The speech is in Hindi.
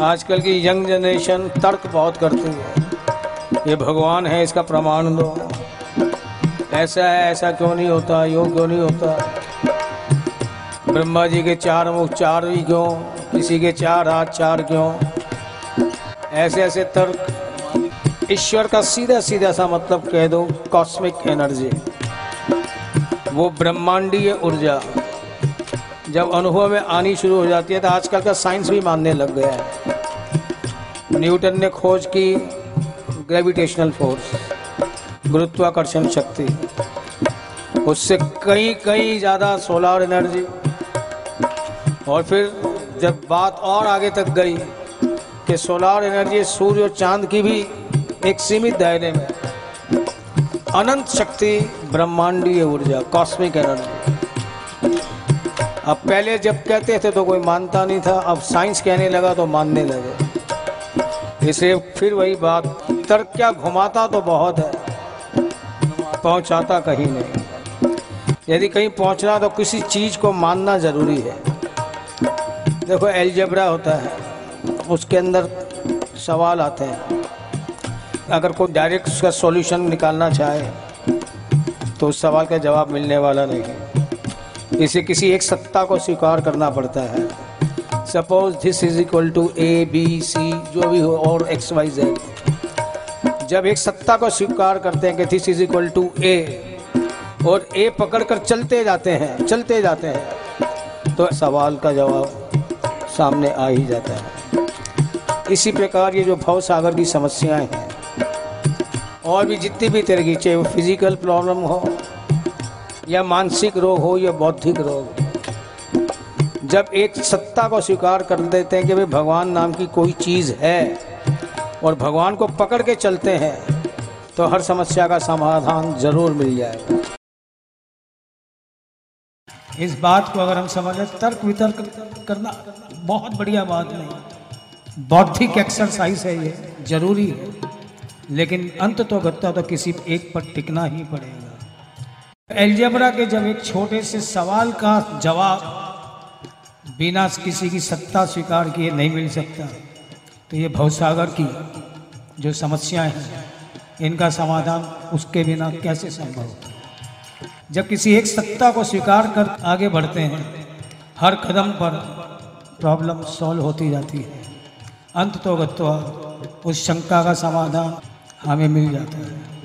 आजकल की यंग जनरेशन तर्क बहुत करती है। ये भगवान है, इसका प्रमाण दो। ऐसा है, ऐसा क्यों नहीं होता? योग क्यों नहीं होता? ब्रह्मा जी के चार मुख चार ही क्यों? किसी के चार हाथ चार क्यों? ऐसे ऐसे तर्क। ईश्वर का सीधा सीधा सा मतलब कह दो कॉस्मिक एनर्जी वो ब्रह्मांडीय ऊर्जा। जब अनुभव में आनी शुरू हो जाती है तो आजकल का साइंस भी मानने लग गया है। न्यूटन ने खोज की ग्रेविटेशनल फोर्स गुरुत्वाकर्षण शक्ति। उससे कई कई ज़्यादा सोलर एनर्जी और फिर जब बात और आगे तक गई कि सोलर एनर्जी सूर्य और चाँद की भी एक सीमित दायरे में अनंत शक्ति, ब्रह्मांडीय ऊर्जा कॉस्मिक एनर्जी अब पहले जब कहते थे तो कोई मानता नहीं था, अब साइंस कहने लगा तो मानने लगे। इसे फिर वही बात, तर्क क्या घुमाता तो बहुत है, पहुंचाता कहीं नहीं। यदि कहीं पहुँचना तो किसी चीज़ को मानना ज़रूरी है। देखो, एलजबरा होता है, उसके अंदर सवाल आते हैं। अगर कोई डायरेक्ट उसका सॉल्यूशन निकालना चाहे तो उस सवाल का जवाब मिलने वाला नहीं है। इसे किसी एक सत्ता को स्वीकार करना पड़ता है। Suppose this is equal to A B C जो भी हो, और एक्स वाई जेड जब एक सत्ता को स्वीकार करते हैं कि this is equal to A और ए पकड़कर चलते जाते हैं, चलते जाते हैं तो सवाल का जवाब सामने आ ही जाता है। इसी प्रकार ये जो भव सागर की समस्याएँ हैं, और भी जितनी भी तरह की चाहे वो फ़िज़िकल प्रॉब्लम हो या मानसिक रोग हो या बौद्धिक रोग। जब एक सत्ता को स्वीकार कर देते हैं कि भाई भगवान नाम की कोई चीज़ है और भगवान को पकड़ के चलते हैं तो हर समस्या का समाधान ज़रूर मिल जाएगा। इस बात को अगर हम समझें, तर्क वितर्क करना बहुत बढ़िया बात नहीं। बौद्धिक एक्सरसाइज है ये, ज़रूरी है। लेकिन अंत तो गत्ता तो किसी एक पर टिकना ही पड़ेगा। एल्जेब्रा के जब एक छोटे से सवाल का जवाब बिना किसी की सत्ता स्वीकार किए नहीं मिल सकता तो ये भवसागर की जो समस्याएँ हैं, इनका समाधान उसके बिना कैसे संभव जब किसी एक सत्ता को स्वीकार कर आगे बढ़ते हैं, हर कदम पर प्रॉब्लम सॉल्व होती जाती है। अंत तो गत्वा उस शंका का समाधान हमें मिल जाता है।